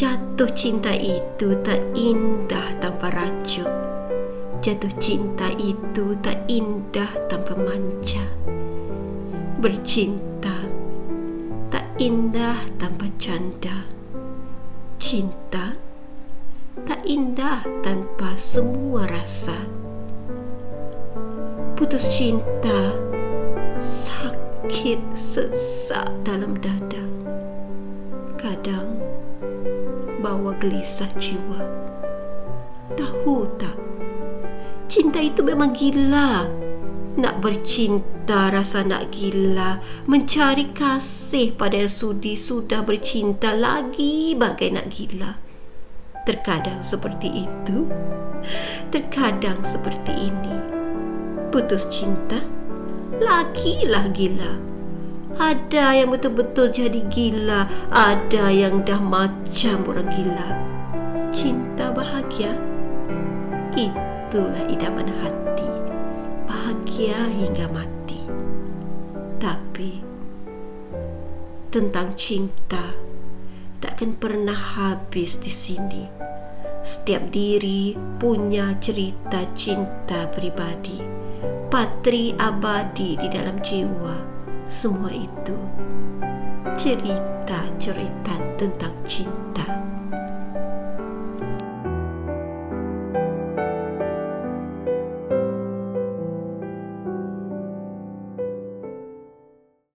Jatuh cinta itu tak indah tanpa racun. Jatuh cinta itu tak indah tanpa manja. Bercinta tak indah tanpa canda. Cinta tak indah tanpa semua rasa. Putus cinta sakit sesak dalam dada. Kadang bawa gelisah jiwa. Tahu tak? Cinta itu memang gila. Nak bercinta rasa nak gila Mencari kasih pada yang sudi Sudah bercinta lagi bagai nak gila Terkadang seperti itu Terkadang seperti ini Putus cinta Lagilah gila Ada yang betul-betul jadi gila Ada yang dah macam orang gila. Cinta bahagia Itulah idaman hati. Bahagia hingga mati. Tapi Tentang cinta Takkan pernah habis di sini. Setiap diri punya cerita cinta pribadi. Patri abadi di dalam jiwa Semua itu. Cerita-cerita tentang cinta